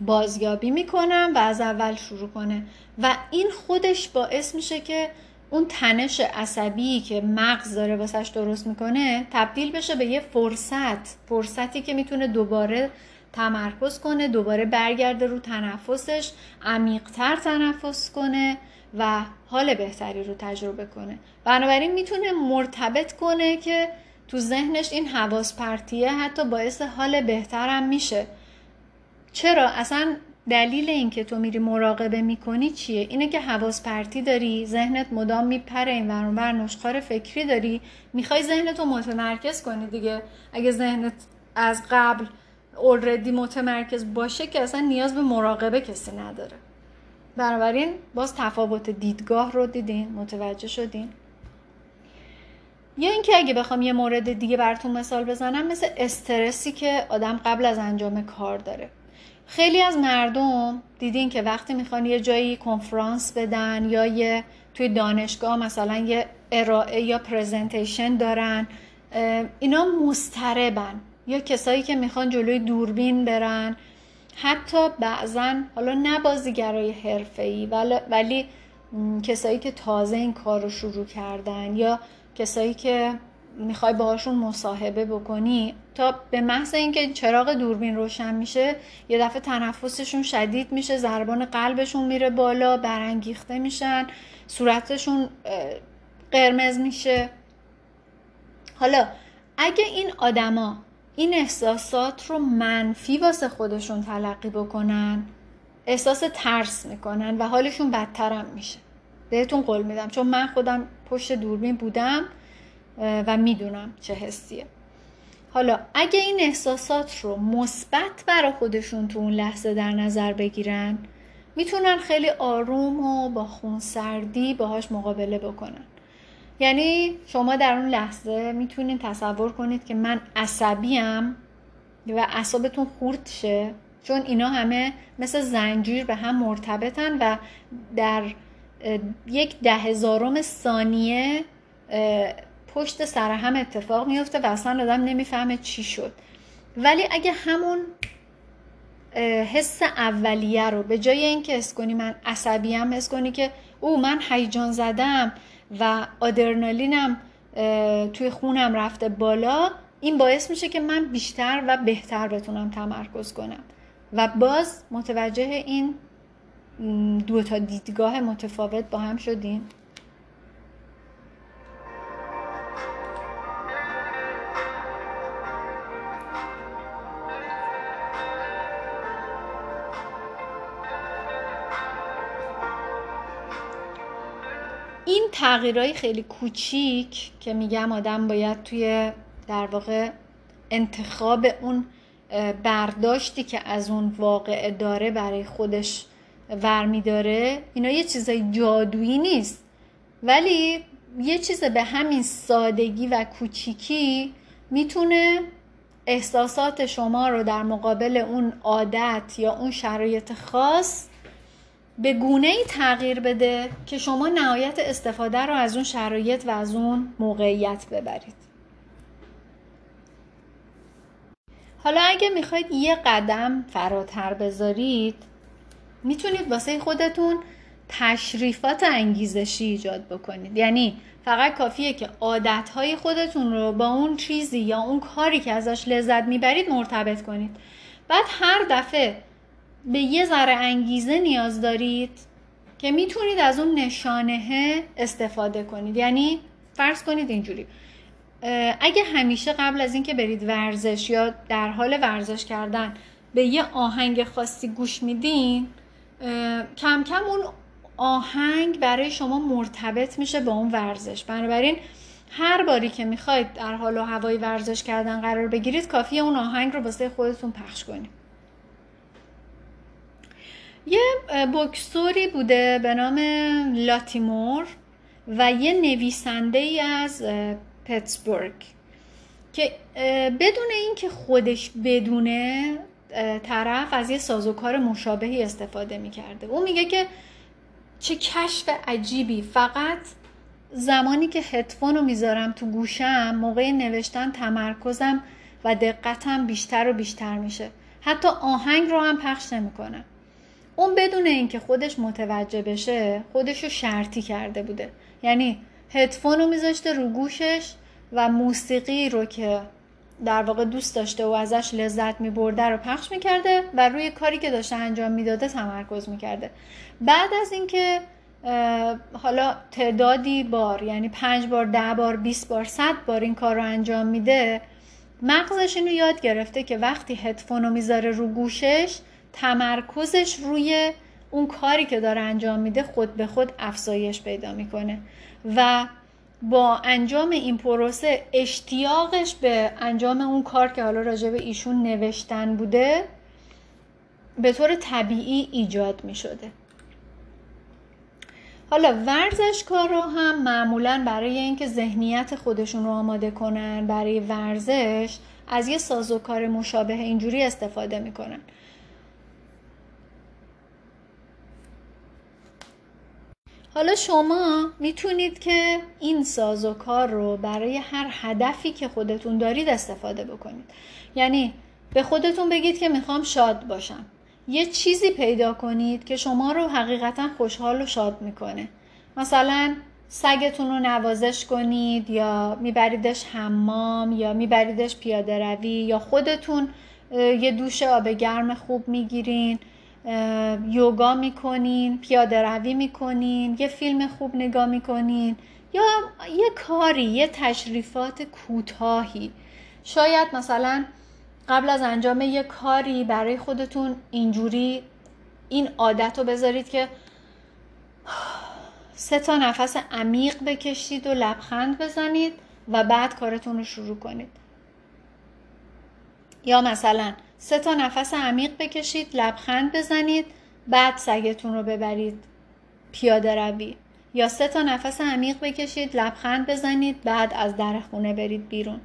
بازیابی می‌کنم و از اول شروع کنه. و این خودش باعث میشه که اون تنش عصبی که مغز داره واسش درست می‌کنه تبدیل بشه به یه فرصت. فرصتی که می‌تونه دوباره تمرکز کنه دوباره برگرده رو تنفسش عمیقتر تنفس کنه و حال بهتری رو تجربه کنه. بنابراین می‌تونه مرتبط کنه که تو ذهنش این حواس پرتیه حتی باعث حال بهترم میشه. چرا؟ اصلا دلیل اینکه تو میری مراقبه می‌کنی چیه؟ اینه که حواس پرتی داری ذهنت مدام میپره این ور نشخار فکری داری. می‌خوای ذهنت رو متمرکز کنی دیگه. اگه ذهنت از قبل اوردی متمرکز باشه که اصلا نیاز به مراقبه کسی نداره. بنابراین باز تفاوت دیدگاه رو دیدین متوجه شدین؟ یا اینکه اگه بخوام یه مورد دیگه براتون مثال بزنم مثل استرسی که آدم قبل از انجام کار داره. خیلی از مردم دیدین که وقتی می‌خوان یه جایی کنفرانس بدن یا یه توی دانشگاه مثلا یه ارائه یا پرزنتیشن دارن اینا مستربن یا کسایی که می‌خوان جلوی دوربین برن. حتی بعضا حالا نه بازیگرای حرفه‌ای ولی, ولی کسایی که تازه این کار رو شروع کردن یا کسایی که می‌خوای باهاشون مصاحبه بکنی. تا به محض اینکه چراغ دوربین روشن میشه یه دفعه تنفسشون شدید میشه ضربان قلبشون میره بالا برانگیخته میشن صورتشون قرمز میشه. حالا اگه این آدما این احساسات رو منفی واسه خودشون تلقی بکنن احساس ترس می‌کنن و حالشون بدترم میشه. بهتون قول میدم چون من خودم پشت دوربین بودم و می‌دونم چه حسیه. حالا اگه این احساسات رو مثبت برا خودشون تو اون لحظه در نظر بگیرن می‌تونن خیلی آروم و با خونسردی باهاش مقابله بکنن. یعنی شما در اون لحظه می‌تونید تصور کنید که من عصبیم و اعصابتون خورد شه چون اینا همه مثل زنجیر به هم مرتبطن و در یک ده هزارم ثانیه پشت سر هم اتفاق میفته و اصلا آدم نمی‌فهمه چی شد. ولی اگه همون حس اولیه رو به جای اینکه حس کنی من عصبیم حس کنی که او من هیجان زدم و آدرنالینم توی خونم رفته بالا این باعث میشه که من بیشتر و بهتر بتونم تمرکز کنم. و باز متوجه این دو تا دیدگاه متفاوت با هم شدیم. این تغییرهای خیلی کوچیک که میگم آدم باید توی در واقع انتخاب اون برداشتی که از اون واقعه داره برای خودش ورمیداره اینا یه چیزای جادویی نیست. ولی یه چیز به همین سادگی و کوچیکی می‌تونه احساسات شما رو در مقابل اون عادت یا اون شرایط خاص به گونه ای تغییر بده که شما نهایت استفاده رو از اون شرایط و از اون موقعیت ببرید. حالا اگه می‌خواید یه قدم فراتر بذارید می‌تونید واسه خودتون تشریفات انگیزشی ایجاد بکنید. یعنی فقط کافیه که عادتهای خودتون رو با اون چیزی یا اون کاری که ازش لذت می‌برید مرتبط کنید. بعد هر دفعه به یه ذره انگیزه نیاز دارید که می‌تونید از اون نشانه استفاده کنید. یعنی فرض کنید اینجوری اگه همیشه قبل از اینکه برید ورزش یا در حال ورزش کردن به یه آهنگ خاصی گوش میدین کم کم اون آهنگ برای شما مرتبط میشه با اون ورزش. بنابراین هر باری که می‌خواید در حال و هوای ورزش کردن قرار بگیرید کافیه اون آهنگ رو واسه خودتون پخش کنید. یه بکسوری بوده به نام لاتیمور و یه نویسنده ای از پتسبورگ که بدون اینکه خودش بدونه طرف از یه سازوکار مشابهی استفاده می‌کرده. اون میگه که چه کشف عجیبی. فقط زمانی که هدفون رو می‌ذارم تو گوشم موقع نوشتن تمرکزم و دقتم بیشتر و بیشتر میشه. حتی آهنگ رو هم پخش نمی‌کنم اون بدون اینکه خودش متوجه بشه خودش رو شرطی کرده بوده. یعنی هدفون رو میذاشته رو گوشش و موسیقی رو که در واقع دوست داشته و ازش لذت میبرده رو پخش می‌کرده و روی کاری که داشته انجام می‌داده تمرکز می‌کرده. بعد از اینکه حالا تعدادی بار یعنی پنج بار ده بار 20 بار صد بار این کار رو انجام میده مغزش اینو یاد گرفته که وقتی هدفون رو می‌ذاره رو گوشش تمرکزش روی اون کاری که داره انجام میده خود به خود افزایش پیدا می‌کنه. و با انجام این پروسه اشتیاقش به انجام اون کار که حالا راجع به ایشون نوشتن بوده به طور طبیعی ایجاد می شده حالا ورزشکار رو هم معمولا برای اینکه ذهنیت خودشون رو آماده کنن برای ورزش از یه سازوکار مشابه اینجوری استفاده می‌کنن. حالا شما می‌تونید که این سازوکار رو برای هر هدفی که خودتون دارید استفاده بکنید. یعنی به خودتون بگید که می‌خوام شاد باشم. یه چیزی پیدا کنید که شما رو حقیقتا خوشحال و شاد می‌کنه. مثلا سگتون رو نوازش کنید یا میبریدش حمام یا میبریدش پیاده روی یا خودتون یه دوش آب گرم خوب می‌گیرین. یوگا می‌کنین پیاده روی می‌کنین یه فیلم خوب نگاه می‌کنین یا یه کاری یه تشریفات کوتاهی. شاید مثلا قبل از انجام یه کاری برای خودتون اینجوری این عادت رو بذارید که سه تا نفس عمیق بکشید و لبخند بزنید و بعد کارتون رو شروع کنید. یا مثلا سه تا نفس عمیق بکشید لبخند بزنید بعد سگتون رو ببرید. پیاده روی. یا سه تا نفس عمیق بکشید لبخند بزنید بعد از در خونه برید بیرون.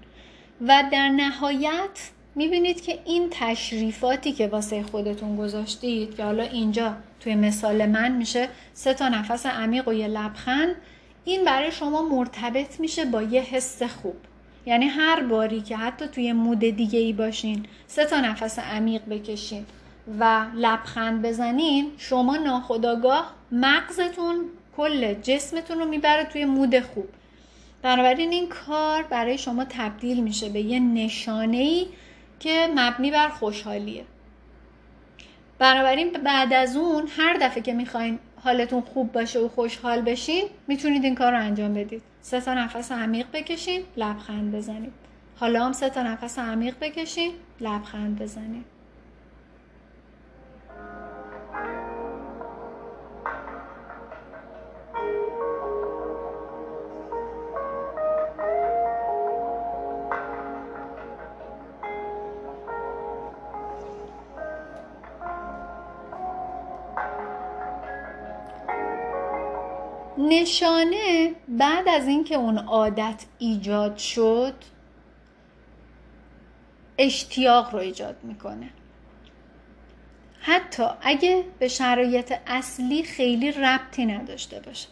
و در نهایت می‌بینید که این تشریفاتی که واسه خودتون گذاشتید که حالا اینجا توی مثال من میشه سه تا نفس عمیق و یه لبخند این برای شما مرتبط میشه با یه حس خوب. یعنی هر باری که حتی توی مود دیگه ای باشین سه تا نفس عمیق بکشین و لبخند بزنین شما ناخداگاه مغزتون کل جسمتون رو می‌بره توی مود خوب. بنابراین این کار برای شما تبدیل میشه به یه نشانه ای که مبنی بر خوشحالیه. بنابراین بعد از اون هر دفعه که می‌خواین حالتون خوب باشه و خوشحال بشین می‌تونید این کار رو انجام بدید. سه تا نفس عمیق بکشین لبخند بزنید. حالا هم سه تا نفس عمیق بکشین لبخند بزنید. نشانه بعد از اینکه اون عادت ایجاد شد اشتیاق رو ایجاد می‌کنه. حتی اگه به شرایط اصلی خیلی ربطی نداشته باشه.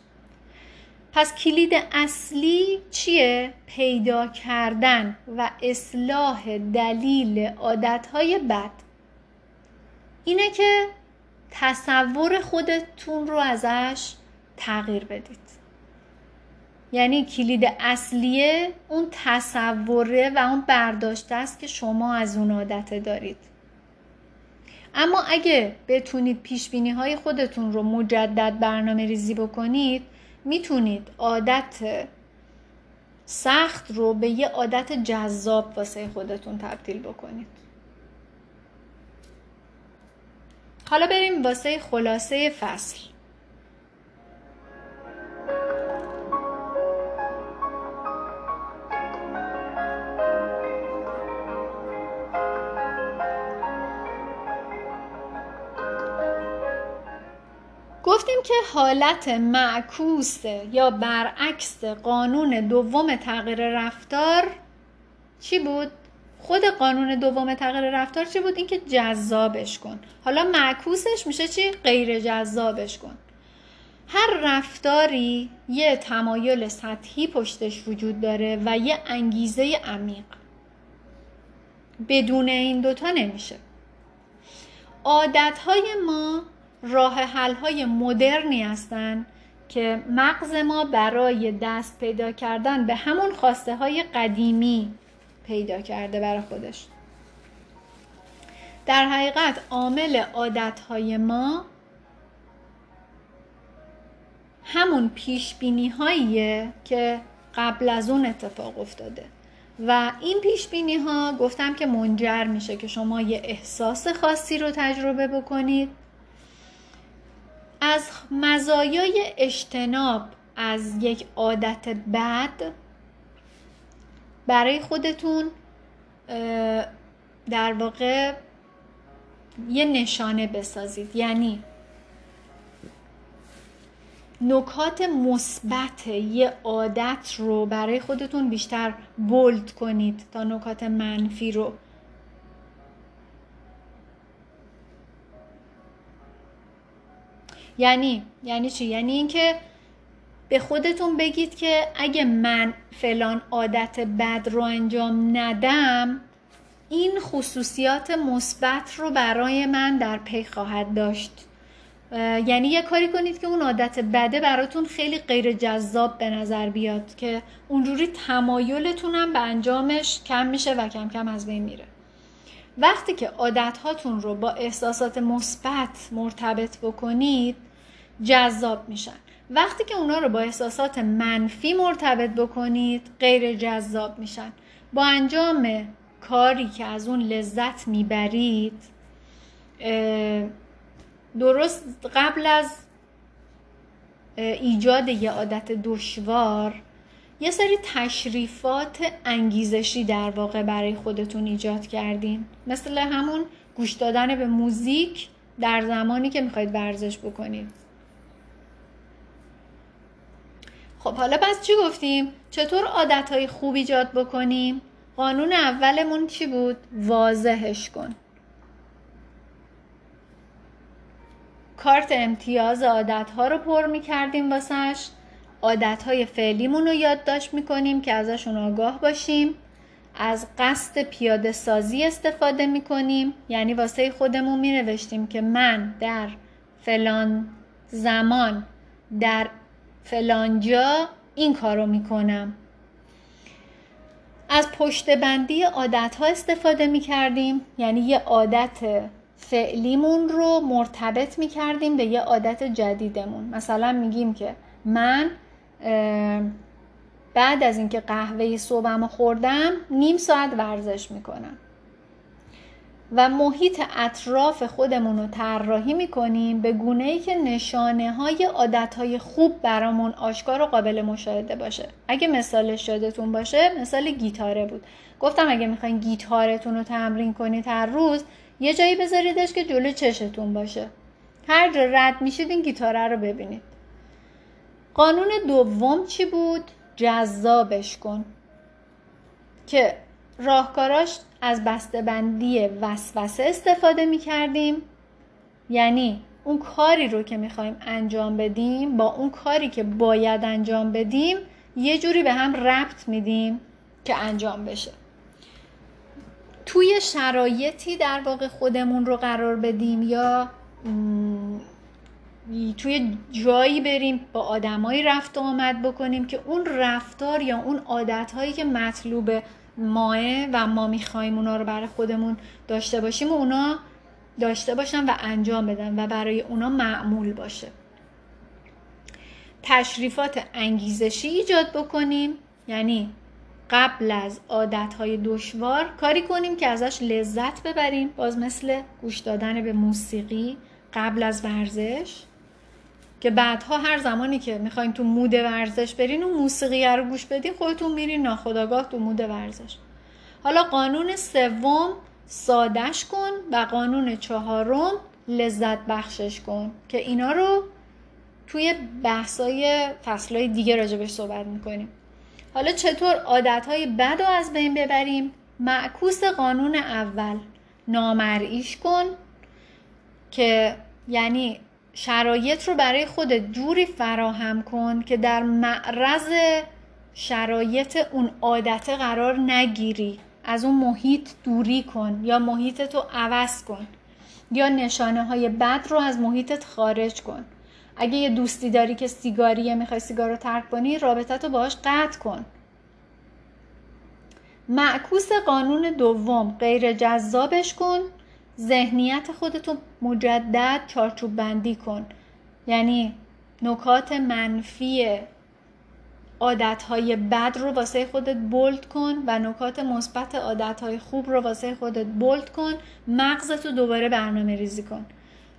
پس کلید اصلی چیه؟ پیدا کردن و اصلاح دلیل عادتهای بد. اینه که تصور خودتون رو ازش تغییر بدید. یعنی کلید اصلیه اون تصوره و اون برداشته است که شما از اون عادت دارید. اما اگه بتونید پیش های خودتون رو مجدد برنامه ریزی بکنید می‌تونید عادت سخت رو به یه عادت جذاب واسه خودتون تبدیل بکنید. حالا بریم واسه خلاصه فصل. گفتیم که حالت معکوس یا برعکس قانون دوم تغییر رفتار چی بود؟ خود قانون دوم تغییر رفتار چی بود؟ اینکه جذابش کن حالا معکوسش میشه چی؟ غیر جذابش کن هر رفتاری یه تمایل سطحی پشتش وجود داره و یه انگیزه عمیق بدون این دوتا نمیشه عادتهای ما راه حل های مدرنی هستند که مغز ما برای دست پیدا کردن به همون خواسته های قدیمی پیدا کرده برای خودش. در حقیقت عامل عادت های ما همون پیش بینی هاییه که قبل از اون اتفاق افتاده. و این پیش بینی ها گفتم که منجر میشه که شما یه احساس خاصی رو تجربه بکنید. از مزایای اجتناب از یک عادت بد برای خودتون در واقع یه نشانه بسازید. یعنی نکات مثبت یه عادت رو برای خودتون بیشتر بولد کنید تا نکات منفی رو. یعنی یعنی چی؟ یعنی اینکه به خودتون بگید که اگه من فلان عادت بد رو انجام ندم این خصوصیات مثبت رو برای من در پی خواهد داشت. یعنی یه کاری کنید که اون عادت بده براتون خیلی غیر جذاب به نظر بیاد که اونجوری تمایلتون هم به انجامش کم میشه و کم کم از بین میره. وقتی که عادت هاتون رو با احساسات مثبت مرتبط بکنید جذاب میشن. وقتی که اونا رو با احساسات منفی مرتبط بکنید غیر جذاب میشن. با انجام کاری که از اون لذت می‌برید درست قبل از ایجاد یه عادت دشوار یه سری تشریفات انگیزشی در واقع برای خودتون ایجاد کردین. مثل همون گوش دادن به موزیک در زمانی که می‌خواید ورزش بکنید. خب حالا پس چی گفتیم؟ چطور عادتهای خوب ایجاد بکنیم؟ قانون اولمون چی بود؟ واضحش کن کارت امتیاز عادت ها رو پر می کردیم واسش عادت های فعلیمون رو یادداشت می کنیم که ازشون آگاه باشیم از قصد پیاده سازی استفاده می کنیم یعنی واسه خودمون می نوشتیم که من در فلان زمان در فلان جا این کارو می کنم از پشت بندی عادت ها استفاده می کردیم یعنی یه عادت فعلیمون رو مرتبط می کردیم به یه عادت جدیدمون. مثلا میگیم که من بعد از اینکه قهوه صبحم خوردم نیم ساعت ورزش می‌کنم. و محیط اطراف خودمون رو طراحی می‌کنیم به گونه ای که نشانه های عادت های خوب برامون آشکار و قابل مشاهده باشه. اگه مثالش یادتون باشه مثال گیتاره بود. گفتم اگه می‌خواین گیتارتون رو تمرین کنید هر روز یه جایی بذاریدش که جلو چشتون باشه. هر جا رد میشید این گیتاره رو ببینید. قانون دوم چی بود؟ جذابش کن. که راهکاراش از بسته‌بندی وسوسه استفاده می کردیم یعنی اون کاری رو که می‌خوایم انجام بدیم با اون کاری که باید انجام بدیم یه جوری به هم ربط میدیم که انجام بشه. توی شرایطی در واقع خودمون رو قرار بدیم یا توی جایی بریم با آدمایی رفت و آمد بکنیم که اون رفتار یا اون عادتهایی که مطلوب ماه و ما می‌خوایم اونا رو برای خودمون داشته باشیم و اونا داشته باشن و انجام بدن و برای اونا معمول باشه. تشریفات انگیزشی ایجاد بکنیم. یعنی قبل از عادتهای دشوار کاری کنیم که ازش لذت ببریم. باز مثل گوش دادن به موسیقی قبل از ورزش. که بعدها هر زمانی که می‌خواین تو مود ورزش برین و موسیقی رو گوش بدین خودتون میرین ناخداگاه تو مود ورزش. حالا قانون سوم سادش کن و قانون چهارم لذت بخشش کن که اینا رو توی بحثای فصلهای دیگه راجبش صحبت می‌کنیم. حالا چطور عادتهای بد رو از بین ببریم؟ معکوس قانون اول نامرئیش کن که یعنی شرایط رو برای خود جوری فراهم کن که در معرض شرایط اون عادت قرار نگیری. از اون محیط دوری کن یا محیط تو عوض کن یا نشانه های بد رو از محیطت خارج کن. اگه یه دوستی داری که سیگاریه می‌خوای سیگار رو ترک کنی رابطت رو باهاش قطع کن. معکوس قانون دوم غیر جذابش کن. ذهنیت خودتو مجدد چارچوب بندی کن. یعنی نکات منفی عادتهای بد رو واسه خودت بولد کن و نکات مثبت عادتهای خوب رو واسه خودت بولد کن. مغزتو دوباره برنامه ریزی کن.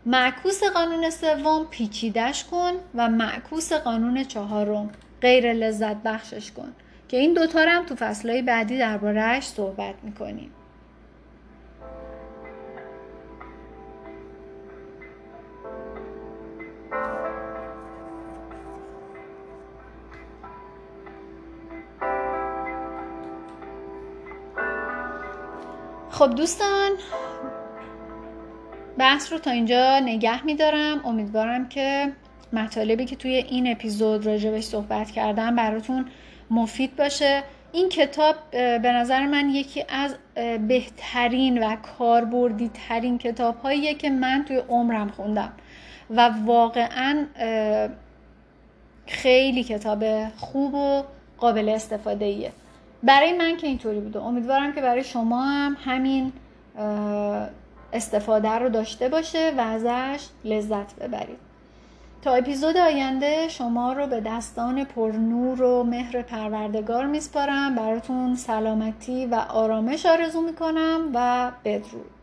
معکوس قانون سوم پیچیدش کن و معکوس قانون چهارم غیر لذت بخشش کن. که این دوتا هم تو فصلهای بعدی دربارهش صحبت می‌کنیم. خب دوستان بحث رو تا اینجا نگه میدارم. امیدوارم که مطالبی که توی این اپیزود راجبش صحبت کردم براتون مفید باشه. این کتاب به نظر من یکی از بهترین و کاربردی ترین کتاب که من توی عمرم خوندم و واقعا خیلی کتاب خوب و قابل استفاده ایه برای من که اینطوری بوده. امیدوارم که برای شما هم همین استفاده رو داشته باشه و ازش لذت ببرید. تا اپیزود آینده شما رو به دستان پرنور و مهر پروردگار میسپارم. براتون سلامتی و آرامش آرزو می‌کنم و بدرود.